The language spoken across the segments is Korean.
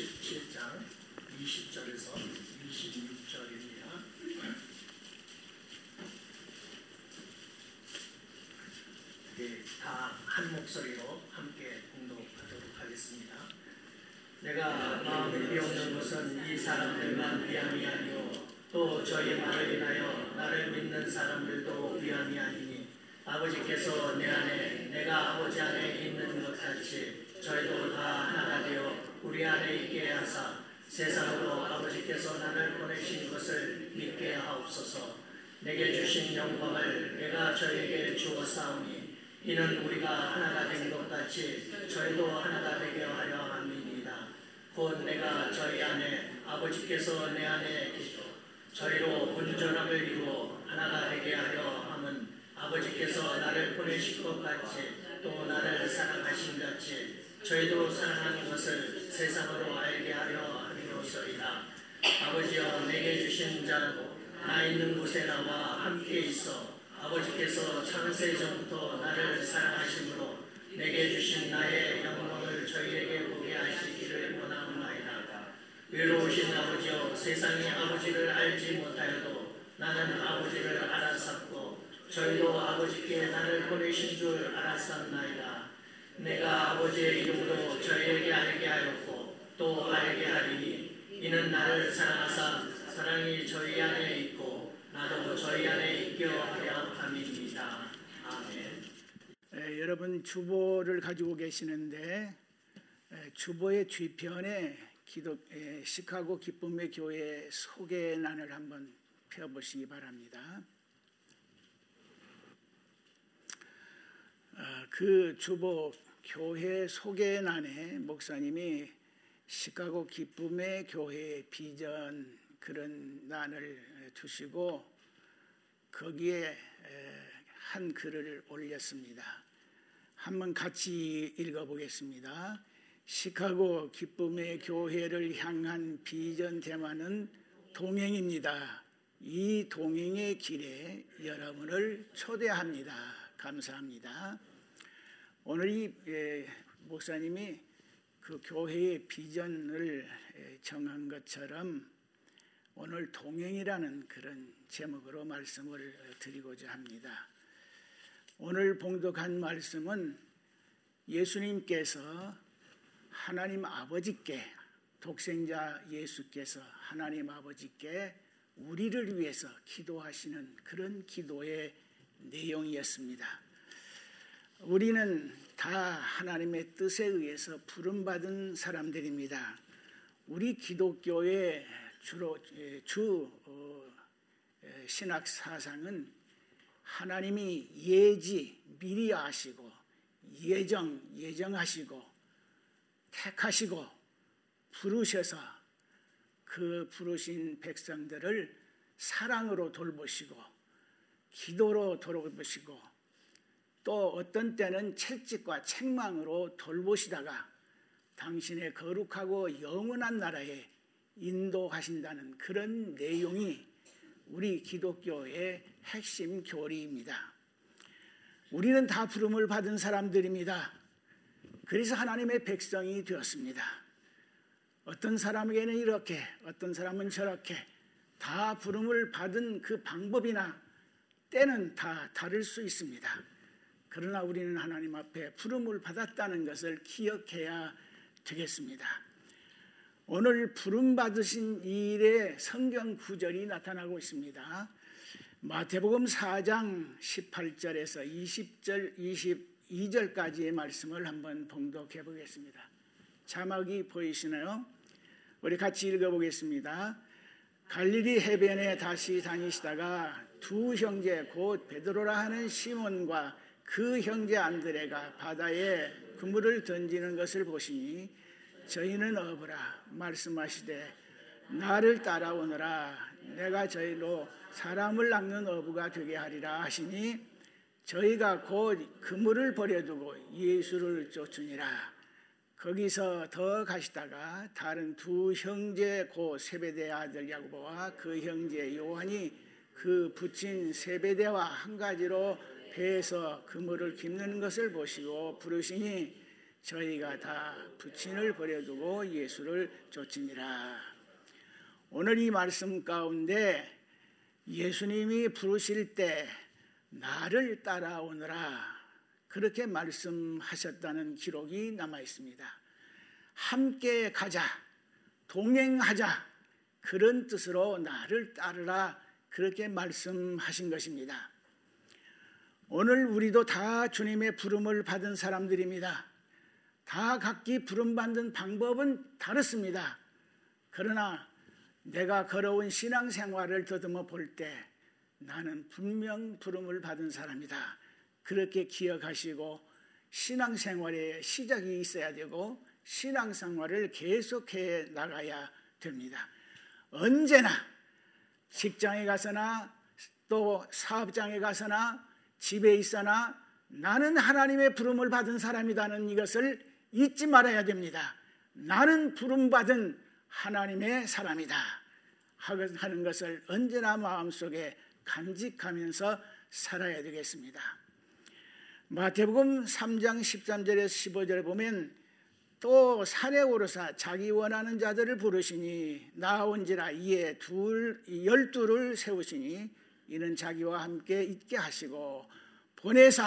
17장 20절에서 26절입니다. 네, 다한 목소리로 함께 공동하도록 하겠습니다. 내가 마음을 비우는 것은 이 사람들만 위함이 아니요 또 저희 말을 인하여 나를 믿는 사람들도 위함이 아니니 아버지께서 내 안에 내가 아버지 안에 있는 것 같이 저희도 다 하나가 되어 우리 안에 있게 하사 세상으로 아버지께서 나를 보내신 것을 믿게 하옵소서. 내게 주신 영광을 내가 저에게 주었사오니 이는 우리가 하나가 된 것 같이 저희도 하나가 되게 하려 함입니다. 곧 내가 저희 안에 아버지께서 내 안에 계시고 저희로 온전함을 이루어 하나가 되게 하려 아버지께서 나를 보내실 것 같이 또 나를 사랑하신 같이 저희도 사랑하는 것을 세상으로 알게 하려 함이로소이다. 아버지여 내게 주신 자고 나 있는 곳에 나와 함께 있어 아버지께서 창세 전부터 나를 사랑하심으로 내게 주신 나의 영광을 저희에게 보게 하시기를 원하옵나이다. 외로우신 아버지여 세상이 아버지를 알지 못하여도 나는 아버지를 알았었고 저희도 아버지께 나를 보내신 줄 알았었나이다. 내가 아버지의 이름으로 저희에게 알게 하였고 또 알게 하리니 이는 나를 사랑하사 사랑이 저희 안에 있고 나도 저희 안에 있게 하려 함입니다. 아멘. 에, 여러분 주보를 가지고 계시는데 에, 주보의 뒤편에 기독 에, 시카고 기쁨의 교회 소개란을 한번 펴보시기 바랍니다. 어, 그 주보 교회 소개란에 목사님이 시카고 기쁨의 교회의 비전 그런 난을 두시고 거기에 한 글을 올렸습니다. 한번 같이 읽어보겠습니다. 시카고 기쁨의 교회를 향한 비전 테마는 동행입니다. 이 동행의 길에 여러분을 초대합니다. 감사합니다. 오늘 이 목사님이 그 교회의 비전을 정한 것처럼 오늘 동행이라는 그런 제목으로 말씀을 드리고자 합니다. 오늘 봉독한 말씀은 예수님께서 하나님 아버지께 독생자 예수께서 하나님 아버지께 우리를 위해서 기도하시는 그런 기도의 내용이었습니다. 우리는 다 하나님의 뜻에 의해서 부름받은 사람들입니다. 우리 기독교의 주로 주 어, 신학 사상은 하나님이 예지 미리 아시고 예정 예정하시고 택하시고 부르셔서 그 부르신 백성들을 사랑으로 돌보시고 기도로 돌보시고 또 어떤 때는 채찍과 책망으로 돌보시다가 당신의 거룩하고 영원한 나라에 인도하신다는 그런 내용이 우리 기독교의 핵심 교리입니다. 우리는 다 부름을 받은 사람들입니다. 그래서 하나님의 백성이 되었습니다. 어떤 사람에게는 이렇게, 어떤 사람은 저렇게 다 부름을 받은 그 방법이나 때는 다 다를 수 있습니다. 그러나 우리는 하나님 앞에 부름을 받았다는 것을 기억해야 되겠습니다. 오늘 부름 받으신 일의 성경 구절이 나타나고 있습니다. 마태복음 4장 18절에서 20절 22절까지의 말씀을 한번 봉독해 보겠습니다. 자막이 보이시나요? 우리 같이 읽어 보겠습니다. 갈릴리 해변에 다시 다니시다가 두 형제 곧 베드로라 하는 시몬과 그 형제 안드레가 바다에 그물을 던지는 것을 보시니 저희는 어부라 말씀하시되 나를 따라오너라. 내가 저희로 사람을 낚는 어부가 되게 하리라 하시니 저희가 곧 그물을 버려두고 예수를 쫓으니라. 거기서 더 가시다가 다른 두 형제 고 세베대 아들 야고보와 그 형제 요한이 그 붙인 세베대와 한 가지로 배에서 그물을 깁는 것을 보시고 부르시니 저희가 다 부친을 버려두고 예수를 쫓으니라. 오늘 이 말씀 가운데 예수님이 부르실 때 나를 따라오너라 그렇게 말씀하셨다는 기록이 남아 있습니다. 함께 가자, 동행하자 그런 뜻으로 나를 따르라 그렇게 말씀하신 것입니다. 오늘 우리도 다 주님의 부름을 받은 사람들입니다. 다 각기 부름받는 방법은 다릅니다. 그러나 내가 걸어온 신앙생활을 더듬어 볼 때 나는 분명 부름을 받은 사람이다. 그렇게 기억하시고 신앙생활에 시작이 있어야 되고 신앙생활을 계속해 나가야 됩니다. 언제나 직장에 가서나 또 사업장에 가서나 집에 있어나 나는 하나님의 부름을 받은 사람이라는 이것을 잊지 말아야 됩니다. 나는 부름받은 하나님의 사람이다. 하는 것을 언제나 마음속에 간직하면서 살아야 되겠습니다. 마태복음 3장 13절에서 15절에 보면 또 산에 오르사 자기 원하는 자들을 부르시니 나온지라 이에 둘 열두를 세우시니 이는 자기와 함께 있게 하시고 보내사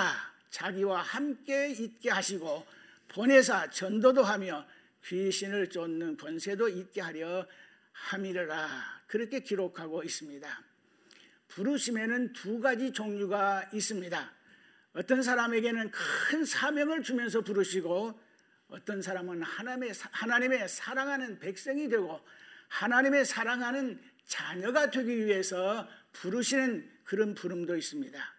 자기와 함께 있게 하시고 보내사 전도도 하며 귀신을 쫓는 권세도 있게 하려 함이라 그렇게 기록하고 있습니다. 부르심에는 두 가지 종류가 있습니다. 어떤 사람에게는 큰 사명을 주면서 부르시고 어떤 사람은 하나님의, 하나님의 사랑하는 백성이 되고 하나님의 사랑하는 자녀가 되기 위해서 부르시는 그런 부름도 있습니다.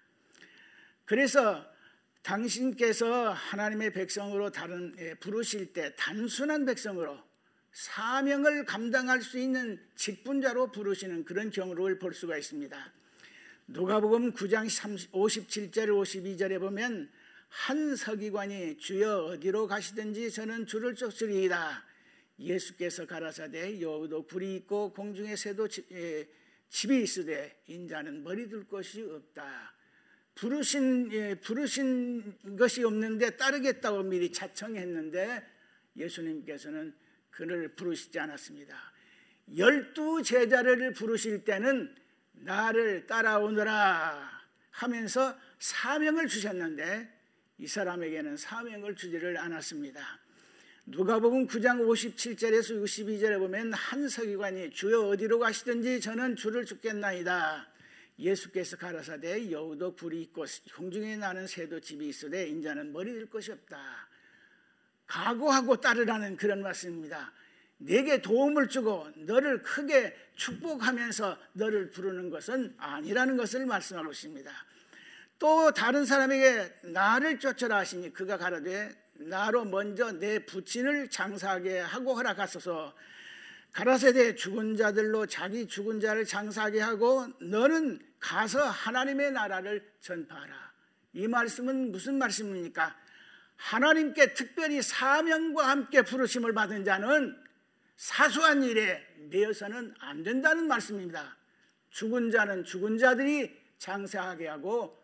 그래서 당신께서 하나님의 백성으로 다른 예, 부르실 때 단순한 백성으로 사명을 감당할 수 있는 직분자로 부르시는 그런 경우를 볼 수가 있습니다. 누가복음 9장 57절 52절에 보면 한 서기관이 주여 어디로 가시든지 저는 주를 쫓으리이다. 예수께서 가라사대 여우도 굴이 있고 공중의 새도 예, 집이 있으되 인자는 머리 둘 것이 없다. 부르신 예, 부르신 것이 없는데 따르겠다고 미리 자청했는데 예수님께서는 그를 부르시지 않았습니다. 열두 제자를 부르실 때는 나를 따라오너라 하면서 사명을 주셨는데 이 사람에게는 사명을 주지를 않았습니다. 누가복음 9장 57절에서 62절에 보면 한 서기관이 주여 어디로 가시든지 저는 주를 죽겠나이다. 예수께서 가라사대 여우도 굴이 있고 공중에 나는 새도 집이 있으되 인자는 머리 들 것이 없다. 각오하고 따르라는 그런 말씀입니다. 내게 도움을 주고 너를 크게 축복하면서 너를 부르는 것은 아니라는 것을 말씀하고 있습니다. 또 다른 사람에게 나를 쫓으라 하시니 그가 가라되 나로 먼저 내 부친을 장사하게 하고 허락하소서 가라세대 죽은 자들로 자기 죽은 자를 장사하게 하고 너는 가서 하나님의 나라를 전파하라. 이 말씀은 무슨 말씀입니까? 하나님께 특별히 사명과 함께 부르심을 받은 자는 사소한 일에 매여서는 안 된다는 말씀입니다. 죽은 자는 죽은 자들이 장사하게 하고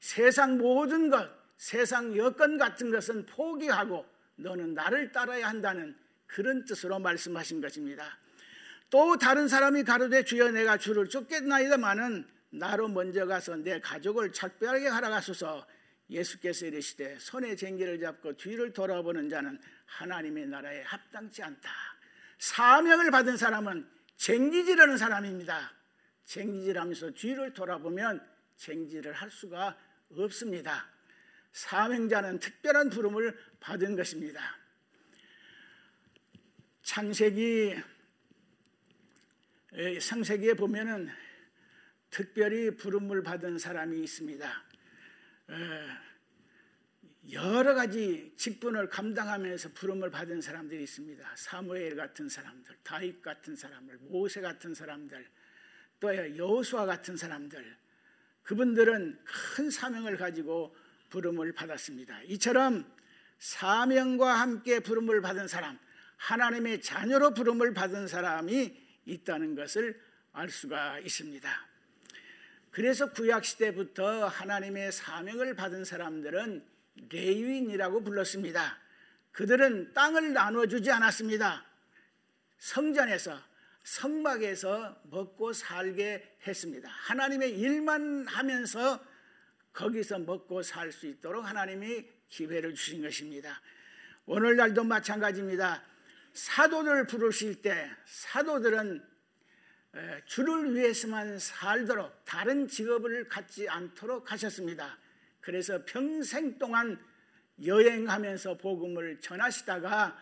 세상 모든 것, 세상 여건 같은 것은 포기하고 너는 나를 따라야 한다는 그런 뜻으로 말씀하신 것입니다. 또 다른 사람이 가로되 주여 내가 주를 쫓겠나이다마는 나로 먼저 가서 내 가족을 작별하게 하라 가소서 예수께서 이르시되 손에 쟁기를 잡고 뒤를 돌아보는 자는 하나님의 나라에 합당치 않다. 사명을 받은 사람은 쟁기질하는 사람입니다. 쟁기질하면서 뒤를 돌아보면 쟁기를 할 수가 없습니다. 사명자는 특별한 부름을 받은 것입니다. 창세기 상세기에 보면은 특별히 부름을 받은 사람이 있습니다. 여러 가지 직분을 감당하면서 부름을 받은 사람들이 있습니다. 사무엘 같은 사람들, 다윗 같은 사람들, 모세 같은 사람들, 또 여호수아 같은 사람들, 그분들은 큰 사명을 가지고 부름을 받았습니다. 이처럼 사명과 함께 부름을 받은 사람, 하나님의 자녀로 부름을 받은 사람이 있다는 것을 알 수가 있습니다. 그래서 구약 시대부터 하나님의 사명을 받은 사람들은 레위인이라고 불렀습니다. 그들은 땅을 나눠주지 않았습니다. 성전에서 성막에서 먹고 살게 했습니다. 하나님의 일만 하면서 거기서 먹고 살 수 있도록 하나님이 기회를 주신 것입니다. 오늘날도 마찬가지입니다. 사도들 부르실 때 사도들은 주를 위해서만 살도록 다른 직업을 갖지 않도록 하셨습니다. 그래서 평생 동안 여행하면서 복음을 전하시다가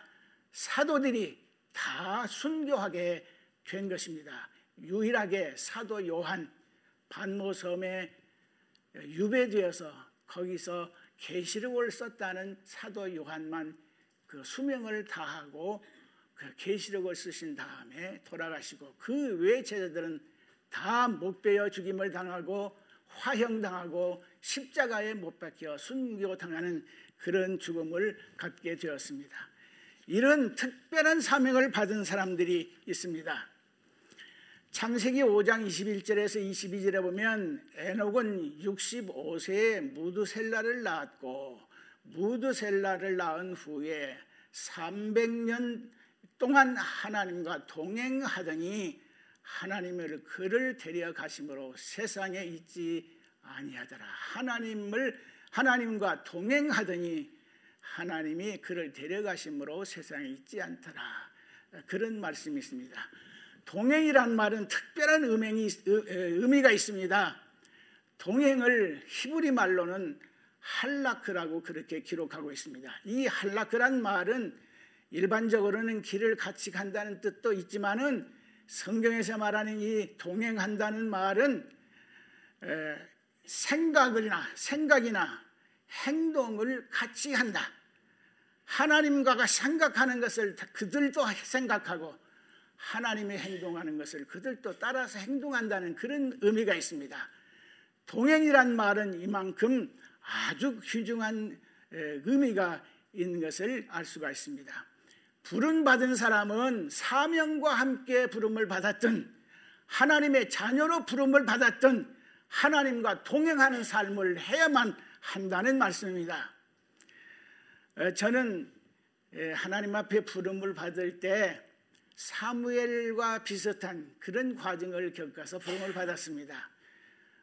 사도들이 다 순교하게 된 것입니다. 유일하게 사도 요한 반모섬에 유배되어서 거기서 계시록을 썼다는 사도 요한만 그 수명을 다하고 그 계시록을 쓰신 다음에 돌아가시고 그 외 제자들은 다 목베어 죽임을 당하고 화형당하고 십자가에 못 박혀 순교당하는 그런 죽음을 갖게 되었습니다. 이런 특별한 사명을 받은 사람들이 있습니다. 창세기 5장 21절에서 22절에 보면 에녹은 65세에 무드셀라를 낳았고 무드셀라를 낳은 후에 300년 동안 하나님과 동행하더니 하나님을 그를 데려가심으로 세상에 있지 아니하더라. 하나님을 하나님과 동행하더니 하나님이 그를 데려가심으로 세상에 있지 않더라. 그런 말씀이 있습니다. 동행이란 말은 특별한 의미, 의미가 있습니다. 동행을 히브리 말로는 할라크라고 그렇게 기록하고 있습니다. 이 할라크란 말은 일반적으로는 길을 같이 간다는 뜻도 있지만은 성경에서 말하는 이 동행한다는 말은 생각이나 생각이나 행동을 같이 한다. 하나님과 생각하는 것을 그들도 생각하고 하나님의 행동하는 것을 그들도 따라서 행동한다는 그런 의미가 있습니다. 동행이란 말은 이만큼 아주 귀중한 의미가 있는 것을 알 수가 있습니다. 부름 받은 사람은 사명과 함께 부름을 받았던 하나님의 자녀로 부름을 받았던 하나님과 동행하는 삶을 해야만 한다는 말씀입니다. 저는 하나님 앞에 부름을 받을 때 사무엘과 비슷한 그런 과정을 겪어서 부름을 받았습니다.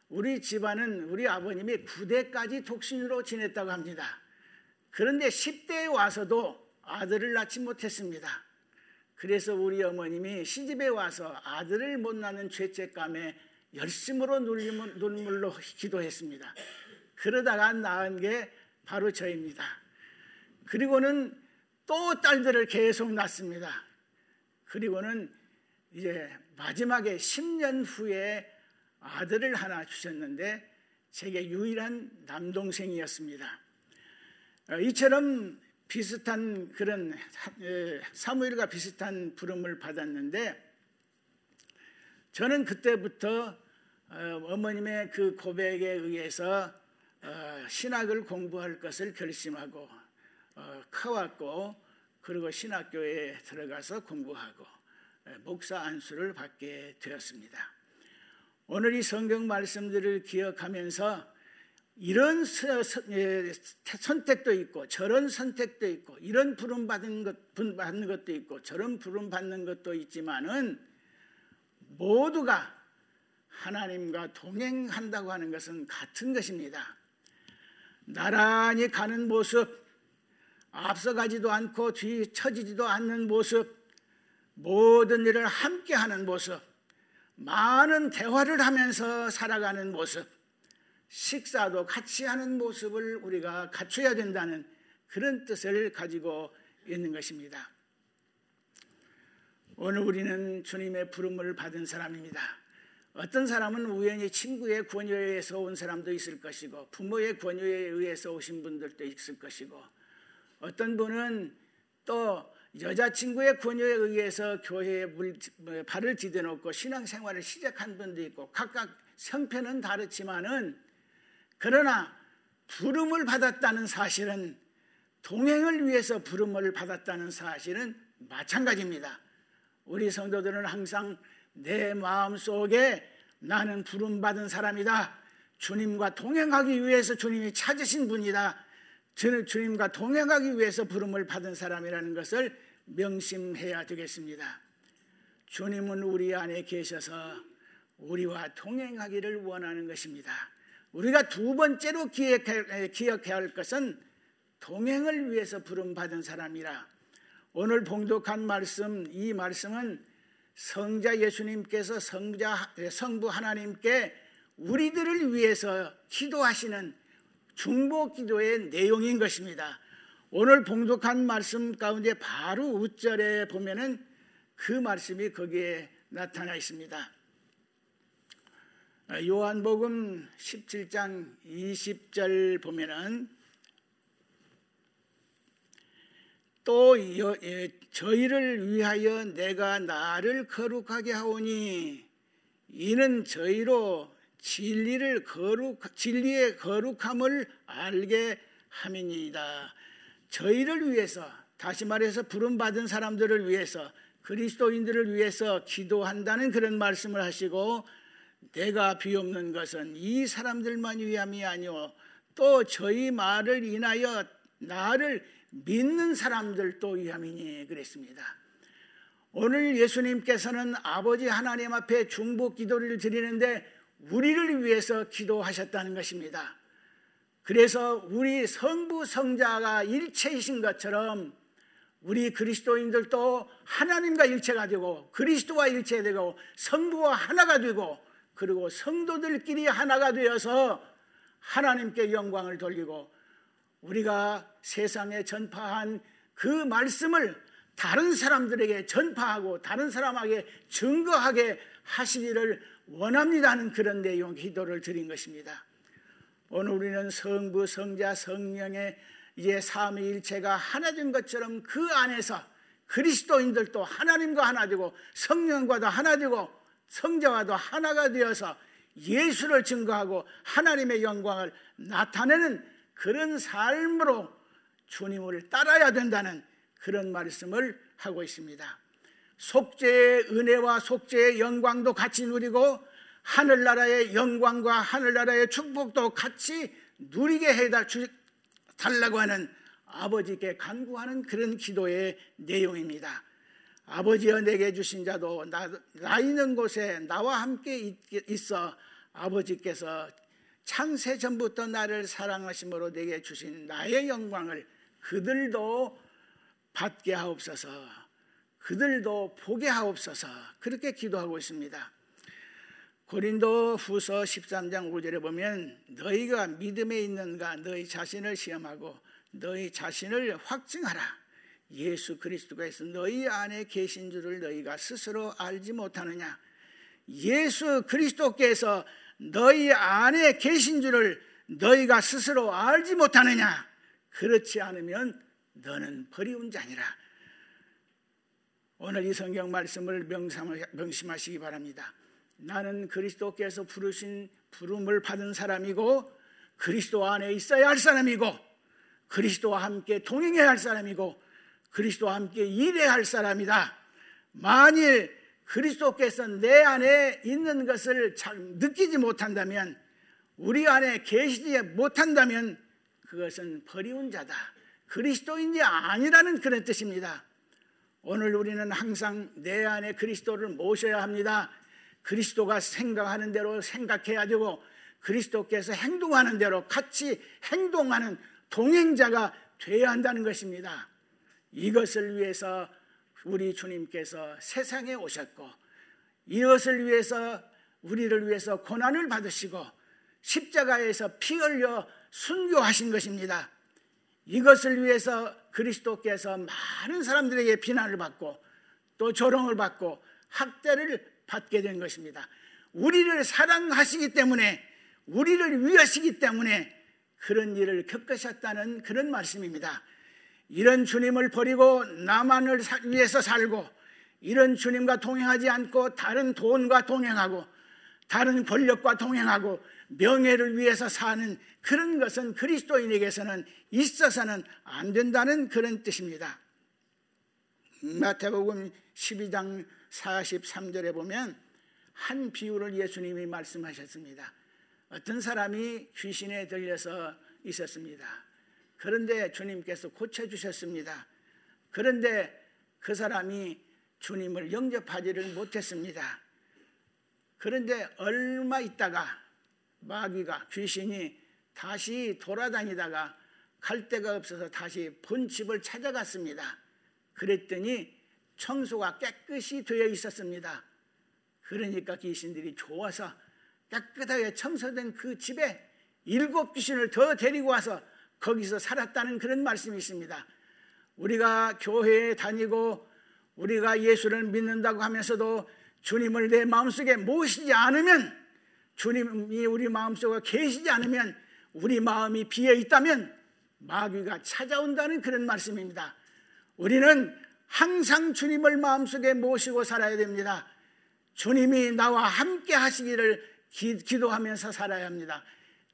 우리 집안은 우리 아버님이 9대까지 독신으로 지냈다고 합니다. 그런데 10대에 와서도 아들을 낳지 못했습니다. 그래서 우리 어머님이 시집에 와서 아들을 못 낳는 죄책감에 열심으로 눈물로 기도했습니다. 그러다가 낳은 게 바로 저입니다. 그리고는 또 딸들을 계속 낳습니다. 그리고는 이제 마지막에 10년 후에 아들을 하나 주셨는데 제게 유일한 남동생이었습니다. 어, 이처럼 비슷한 그런 사무엘과 비슷한 부름을 받았는데 저는 그때부터 어, 어머님의 그 고백에 의해서 어, 신학을 공부할 것을 결심하고 커왔고 그리고 신학교에 들어가서 공부하고 목사 안수를 받게 되었습니다. 오늘 이 성경 말씀들을 기억하면서 이런 예, 선택도 있고 저런 선택도 있고 이런 부름 받은 것 받는 것도 있고 저런 부름 받는 것도 있지만은 모두가 하나님과 동행한다고 하는 것은 같은 것입니다. 나란히 가는 모습, 앞서가지도 않고 뒤처지지도 않는 모습, 모든 일을 함께 하는 모습, 많은 대화를 하면서 살아가는 모습, 식사도 같이 하는 모습을 우리가 갖춰야 된다는 그런 뜻을 가지고 있는 것입니다. 오늘 우리는 주님의 부름을 받은 사람입니다. 어떤 사람은 우연히 친구의 권유에 의해서 온 사람도 있을 것이고 부모의 권유에 의해서 오신 분들도 있을 것이고 어떤 분은 또 여자친구의 권유에 의해서 교회에 물, 발을 디뎌놓고 신앙생활을 시작한 분도 있고 각각 형편은 다르지만은 그러나 부름을 받았다는 사실은 동행을 위해서 부름을 받았다는 사실은 마찬가지입니다. 우리 성도들은 항상 내 마음 속에 나는 부름 받은 사람이다. 주님과 동행하기 위해서 주님이 찾으신 분이다. 저는 주님과 동행하기 위해서 부름을 받은 사람이라는 것을 명심해야 되겠습니다. 주님은 우리 안에 계셔서 우리와 동행하기를 원하는 것입니다. 우리가 두 번째로 기억해야 할 것은 동행을 위해서 부름받은 사람이라 오늘 봉독한 말씀 이 말씀은 성자 예수님께서 성자 성부 하나님께 우리들을 위해서 기도하시는 중보 기도의 내용인 것입니다. 오늘 봉독한 말씀 가운데 바로 우절에 보면은 그 말씀이 거기에 나타나 있습니다. 요한복음 17장 20절 보면은 또 예, 저희를 위하여 내가 나를 거룩하게 하오니 이는 저희로 진리를 거룩 진리의 거룩함을 알게 함이니이다. 저희를 위해서 다시 말해서 부름 받은 사람들을 위해서 그리스도인들을 위해서 기도한다는 그런 말씀을 하시고 내가 비옵는 것은 이 사람들만 위함이 아니오 또 저희 말을 인하여 나를 믿는 사람들도 위함이니 그랬습니다. 오늘 예수님께서는 아버지 하나님 앞에 중복 기도를 드리는데 우리를 위해서 기도하셨다는 것입니다. 그래서 우리 성부 성자가 일체이신 것처럼 우리 그리스도인들도 하나님과 일체가 되고 그리스도와 일체되고 성부와 하나가 되고 그리고 성도들끼리 하나가 되어서 하나님께 영광을 돌리고 우리가 세상에 전파한 그 말씀을 다른 사람들에게 전파하고 다른 사람에게 증거하게 하시기를 원합니다는 그런 내용 기도를 드린 것입니다. 오늘 우리는 성부, 성자, 성령의 이제 삼위일체가 하나 된 것처럼 그 안에서 그리스도인들도 하나님과 하나 되고 성령과도 하나 되고 성자와도 하나가 되어서 예수를 증거하고 하나님의 영광을 나타내는 그런 삶으로 주님을 따라야 된다는 그런 말씀을 하고 있습니다. 속죄의 은혜와 속죄의 영광도 같이 누리고 하늘나라의 영광과 하늘나라의 축복도 같이 누리게 해다 달라고 하는 아버지께 간구하는 그런 기도의 내용입니다. 아버지여 내게 주신 자도 나, 나 있는 곳에 나와 함께 있어 아버지께서 창세 전부터 나를 사랑하심으로 내게 주신 나의 영광을 그들도 받게 하옵소서. 그들도 보게 하옵소서. 그렇게 기도하고 있습니다. 고린도 후서 13장 5절에 보면 너희가 믿음에 있는가 너희 자신을 시험하고 너희 자신을 확증하라. 예수 그리스도가 있어 너희 안에 계신 줄을 너희가 스스로 알지 못하느냐. 예수 그리스도께서 너희 안에 계신 줄을 너희가 스스로 알지 못하느냐? 그렇지 않으면 너는 버리운 자니라. 오늘 이 성경 말씀을 명심하시기 바랍니다. 나는 그리스도께서 부르신 부름을 받은 사람이고 그리스도 안에 있어야 할 사람이고 그리스도와 함께 동행해야 할 사람이고 그리스도와 함께 일해야 할 사람이다. 만일 그리스도께서 내 안에 있는 것을 잘 느끼지 못한다면 우리 안에 계시지 못한다면 그것은 버리운 자다. 그리스도인이 아니라는 그런 뜻입니다. 오늘 우리는 항상 내 안에 그리스도를 모셔야 합니다. 그리스도가 생각하는 대로 생각해야 되고 그리스도께서 행동하는 대로 같이 행동하는 동행자가 되어야 한다는 것입니다. 이것을 위해서 우리 주님께서 세상에 오셨고 이것을 위해서 우리를 위해서 고난을 받으시고 십자가에서 피 흘려 순교하신 것입니다. 이것을 위해서 그리스도께서 많은 사람들에게 비난을 받고 또 조롱을 받고 학대를 받게 된 것입니다. 우리를 사랑하시기 때문에 우리를 위하시기 때문에 그런 일을 겪으셨다는 그런 말씀입니다. 이런 주님을 버리고 나만을 위해서 살고 이런 주님과 동행하지 않고 다른 돈과 동행하고 다른 권력과 동행하고 명예를 위해서 사는 그런 것은 그리스도인에게서는 있어서는 안 된다는 그런 뜻입니다. 마태복음 12장 43절에 보면 한 비유를 예수님이 말씀하셨습니다. 어떤 사람이 귀신에 들려서 있었습니다. 그런데 주님께서 고쳐주셨습니다. 그런데 그 사람이 주님을 영접하지를 못했습니다. 그런데 얼마 있다가 마귀가 귀신이 다시 돌아다니다가 갈 데가 없어서 다시 본 집을 찾아갔습니다. 그랬더니 청소가 깨끗이 되어 있었습니다. 그러니까 귀신들이 좋아서 깨끗하게 청소된 그 집에 일곱 귀신을 더 데리고 와서 거기서 살았다는 그런 말씀이 있습니다. 우리가 교회에 다니고 우리가 예수를 믿는다고 하면서도 주님을 내 마음속에 모시지 않으면 주님이 우리 마음속에 계시지 않으면 우리 마음이 비어 있다면 마귀가 찾아온다는 그런 말씀입니다. 우리는 항상 주님을 마음속에 모시고 살아야 됩니다. 주님이 나와 함께 하시기를 기, 도하면서 살아야 합니다.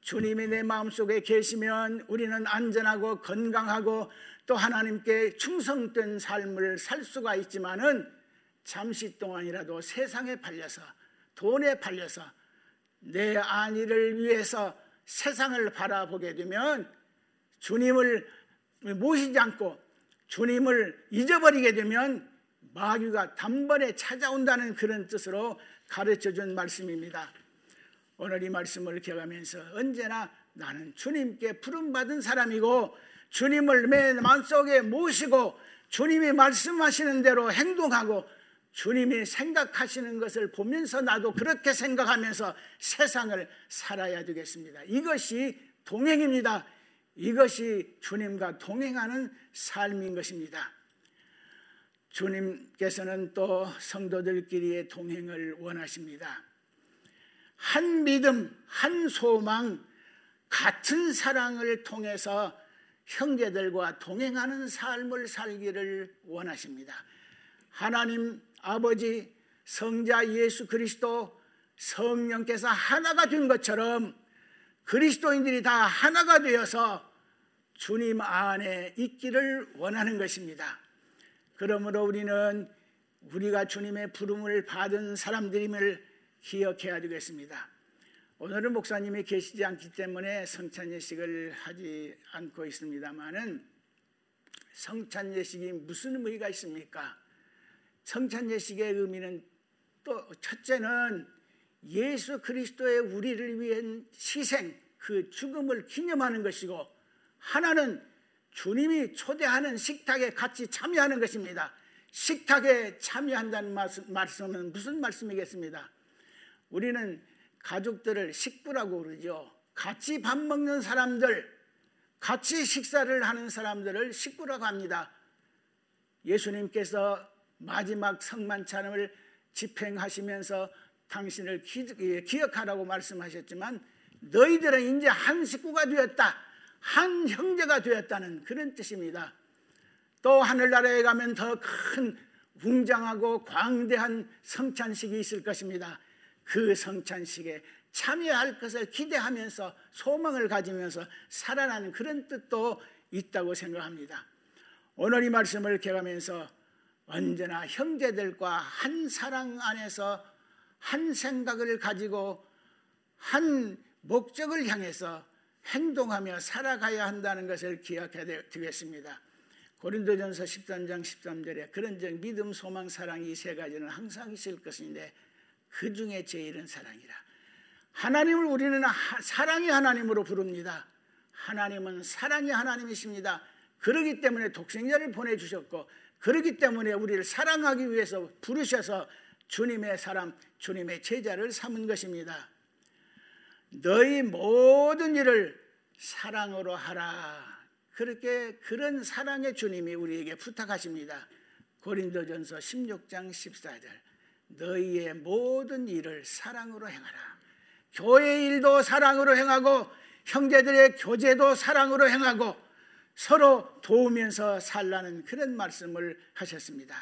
주님이 내 마음속에 계시면 우리는 안전하고 건강하고 또 하나님께 충성된 삶을 살 수가 있지만은 잠시 동안이라도 세상에 팔려서 돈에 팔려서 내 안위를 위해서 세상을 바라보게 되면 주님을 모시지 않고 주님을 잊어버리게 되면 마귀가 단번에 찾아온다는 그런 뜻으로 가르쳐 준 말씀입니다. 오늘 이 말씀을 기억하면서 언제나 나는 주님께 부름받은 사람이고 주님을 내 마음속에 모시고 주님이 말씀하시는 대로 행동하고 주님이 생각하시는 것을 보면서 나도 그렇게 생각하면서 세상을 살아야 되겠습니다. 이것이 동행입니다. 이것이 주님과 동행하는 삶인 것입니다. 주님께서는 또 성도들끼리의 동행을 원하십니다. 한 믿음, 한 소망, 같은 사랑을 통해서 형제들과 동행하는 삶을 살기를 원하십니다. 하나님 아버지 성자 예수 그리스도 성령께서 하나가 된 것처럼 그리스도인들이 다 하나가 되어서 주님 안에 있기를 원하는 것입니다. 그러므로 우리는 우리가 주님의 부름을 받은 사람들임을 기억해야 되겠습니다. 오늘은 목사님이 계시지 않기 때문에 성찬 예식을 하지 않고 있습니다만은 성찬 예식이 무슨 의미가 있습니까? 성찬 예식의 의미는 또 첫째는 예수 그리스도의 우리를 위한 희생, 그 죽음을 기념하는 것이고 하나는 주님이 초대하는 식탁에 같이 참여하는 것입니다. 식탁에 참여한다는 말씀은 무슨 말씀이겠습니다? 우리는 가족들을 식구라고 그러죠. 같이 밥 먹는 사람들, 같이 식사를 하는 사람들을 식구라고 합니다. 예수님께서 마지막 성만찬을 집행하시면서 당신을 예, 기억하라고 말씀하셨지만 너희들은 이제 한 식구가 되었다. 한 형제가 되었다는 그런 뜻입니다. 또 하늘나라에 가면 더 큰 웅장하고 광대한 성찬식이 있을 것입니다. 그 성찬식에 참여할 것을 기대하면서 소망을 가지면서 살아나는 그런 뜻도 있다고 생각합니다. 오늘 이 말씀을 개하면서 언제나 형제들과 한 사랑 안에서 한 생각을 가지고 한 목적을 향해서 행동하며 살아가야 한다는 것을 기억해야 되겠습니다. 고린도전서 13장 13절에 그런 적 믿음, 소망, 사랑 이 세 가지는 항상 있을 것인데 그 중에 제일은 사랑이라. 하나님을 우리는 사랑의 하나님으로 부릅니다. 하나님은 사랑의 하나님이십니다. 그러기 때문에 독생자를 보내주셨고, 그러기 때문에 우리를 사랑하기 위해서 부르셔서 주님의 사람, 주님의 제자를 삼은 것입니다. 너희 모든 일을 사랑으로 하라. 그렇게 그런 사랑의 주님이 우리에게 부탁하십니다. 고린도전서 16장 14절. 너희의 모든 일을 사랑으로 행하라. 교회 일도 사랑으로 행하고 형제들의 교제도 사랑으로 행하고 서로 도우면서 살라는 그런 말씀을 하셨습니다.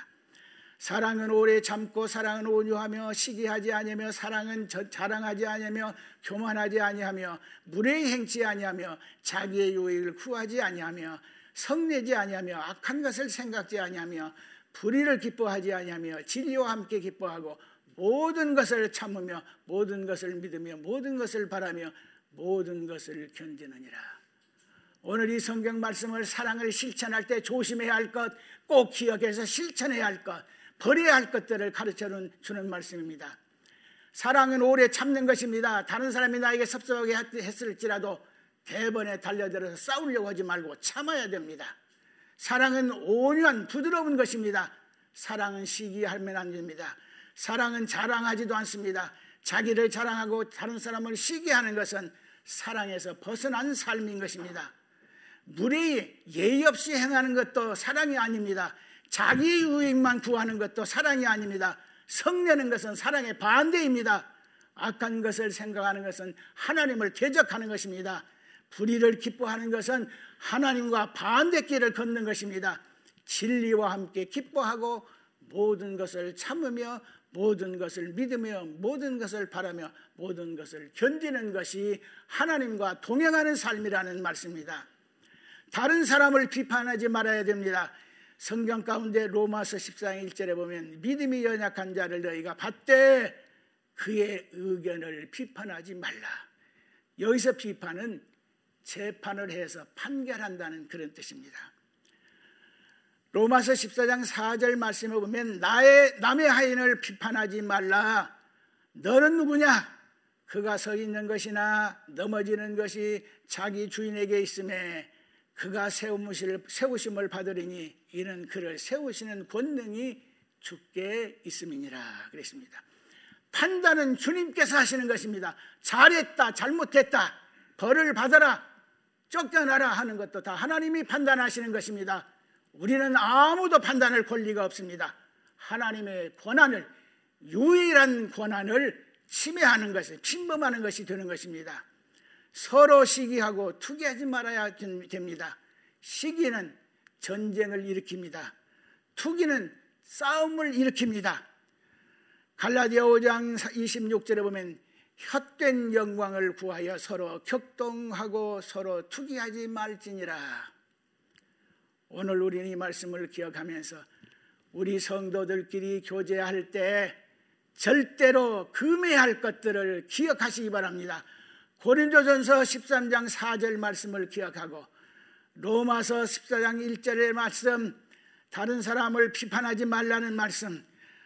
사랑은 오래 참고 사랑은 온유하며 시기하지 아니하며 사랑은 자랑하지 아니하며 교만하지 아니하며 무례히 행치 아니하며 자기의 유익을 구하지 아니하며 성내지 아니하며 악한 것을 생각지 아니하며 불의를 기뻐하지 아니하며 진리와 함께 기뻐하고 모든 것을 참으며 모든 것을 믿으며 모든 것을 바라며 모든 것을 견디느니라. 오늘 이 성경 말씀을 사랑을 실천할 때 조심해야 할 것, 꼭 기억해서 실천해야 할 것, 버려야 할 것들을 가르쳐 주는 말씀입니다. 사랑은 오래 참는 것입니다. 다른 사람이 나에게 섭섭하게 했을지라도 대번에 달려들어서 싸우려고 하지 말고 참아야 됩니다. 사랑은 온유한 부드러운 것입니다. 사랑은 시기하면 안 됩니다. 사랑은 자랑하지도 않습니다. 자기를 자랑하고 다른 사람을 시기하는 것은 사랑에서 벗어난 삶인 것입니다. 무례히 예의 없이 행하는 것도 사랑이 아닙니다. 자기 유익만 구하는 것도 사랑이 아닙니다. 성내는 것은 사랑의 반대입니다. 악한 것을 생각하는 것은 하나님을 대적하는 것입니다. 불의를 기뻐하는 것은 하나님과 반대길을 걷는 것입니다. 진리와 함께 기뻐하고 모든 것을 참으며 모든 것을 믿으며 모든 것을 바라며 모든 것을 견디는 것이 하나님과 동행하는 삶이라는 말씀입니다. 다른 사람을 비판하지 말아야 됩니다. 성경 가운데 로마서 14장 1절에 보면 믿음이 연약한 자를 너희가 받되 그의 의견을 비판하지 말라. 여기서 비판은 재판을 해서 판결한다는 그런 뜻입니다. 로마서 14장 4절 말씀에 보면 나의 남의 하인을 비판하지 말라. 너는 누구냐? 그가 서 있는 것이나 넘어지는 것이 자기 주인에게 있음에 그가 세우심을, 세우심을 받으리니 이는 그를 세우시는 권능이 주께 있음이니라 그랬습니다. 판단은 주님께서 하시는 것입니다. 잘했다, 잘못했다, 벌을 받아라, 쫓겨나라 하는 것도 다 하나님이 판단하시는 것입니다. 우리는 아무도 판단할 권리가 없습니다. 하나님의 권한을 유일한 권한을 침해하는 것이 침범하는 것이 되는 것입니다. 서로 시기하고 투기하지 말아야 됩니다. 시기는 전쟁을 일으킵니다. 투기는 싸움을 일으킵니다. 갈라디아 5장 26절에 보면 헛된 영광을 구하여 서로 격동하고 서로 투기하지 말지니라. 오늘 우리는 이 말씀을 기억하면서 우리 성도들끼리 교제할 때 절대로 금해할 것들을 기억하시기 바랍니다. 고린도전서 13장 4절 말씀을 기억하고 로마서 14장 1절의 말씀 다른 사람을 비판하지 말라는 말씀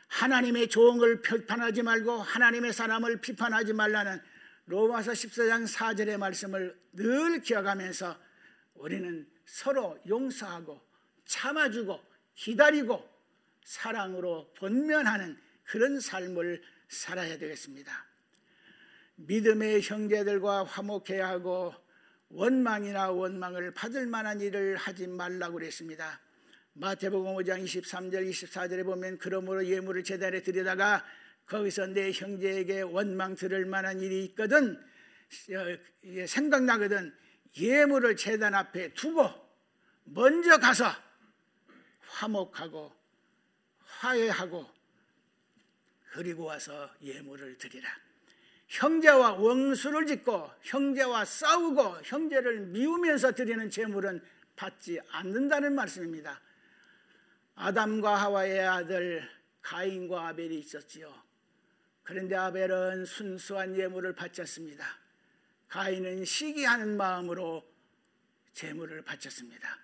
하나님의 종을 비판하지 말고 하나님의 사람을 비판하지 말라는 로마서 14장 4절의 말씀을 늘 기억하면서 우리는 서로 용서하고 참아주고 기다리고 사랑으로 번면하는 그런 삶을 살아야 되겠습니다. 믿음의 형제들과 화목해야 하고 원망이나 원망을 받을 만한 일을 하지 말라고 그랬습니다. 마태복음 5장 23절 24절에 보면 그러므로 예물을 제단에 드리다가 거기서 내 형제에게 원망 들을 만한 일이 있거든 어, 생각나거든 예물을 제단 앞에 두고 먼저 가서 화목하고 화해하고 그리고 와서 예물을 드리라. 형제와 원수를 짓고 형제와 싸우고 형제를 미우면서 드리는 제물은 받지 않는다는 말씀입니다. 아담과 하와의 아들 가인과 아벨이 있었지요. 그런데 아벨은 순수한 예물을 바쳤습니다. 가인은 시기하는 마음으로 제물을 바쳤습니다.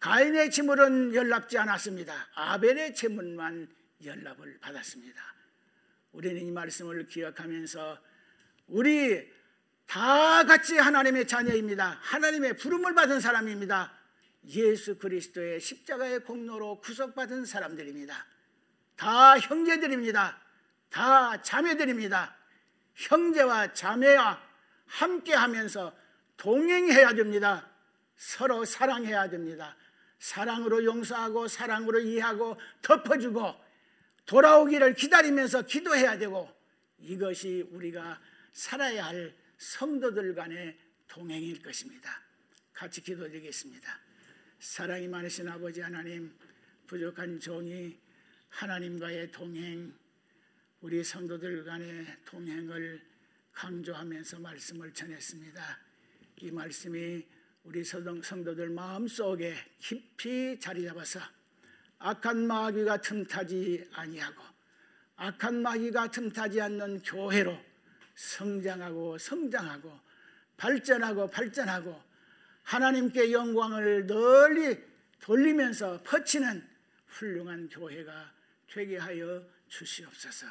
가인의 제물은 연락지 않았습니다. 아벨의 제물만 연락을 받았습니다. 우리는 이 말씀을 기억하면서 우리 다 같이 하나님의 자녀입니다. 하나님의 부름을 받은 사람입니다. 예수 그리스도의 십자가의 공로로 구속받은 사람들입니다. 다 형제들입니다. 다 자매들입니다. 형제와 자매와 함께 하면서 동행해야 됩니다. 서로 사랑해야 됩니다. 사랑으로 용서하고 사랑으로 이해하고 덮어주고 돌아오기를 기다리면서 기도해야 되고 이것이 우리가 살아야 할 성도들 간의 동행일 것입니다. 같이 기도드리겠습니다. 사랑이 많으신 아버지 하나님, 부족한 종이 하나님과의 동행, 우리 성도들 간의 동행을 강조하면서 말씀을 전했습니다. 이 말씀이 우리 성도들 마음속에 깊이 자리 잡아서 악한 마귀가 틈타지 아니하고 악한 마귀가 틈타지 않는 교회로 성장하고 성장하고 발전하고 발전하고 하나님께 영광을 널리 돌리면서 퍼치는 훌륭한 교회가 되게 하여 주시옵소서.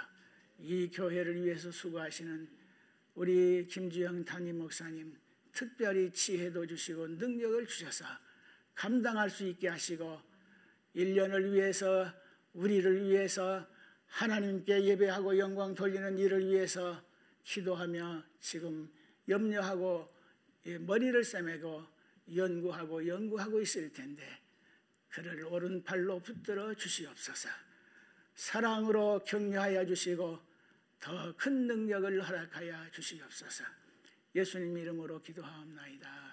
이 교회를 위해서 수고하시는 우리 김주영 담임 목사님 특별히 지혜도 주시고 능력을 주셔서 감당할 수 있게 하시고 1년을 위해서 우리를 위해서 하나님께 예배하고 영광 돌리는 일을 위해서 기도하며 지금 염려하고 머리를 싸매고 연구하고 연구하고 있을 텐데 그를 오른팔로 붙들어 주시옵소서. 사랑으로 격려하여 주시고 더 큰 능력을 허락하여 주시옵소서. 예수님 이름으로 기도하옵나이다.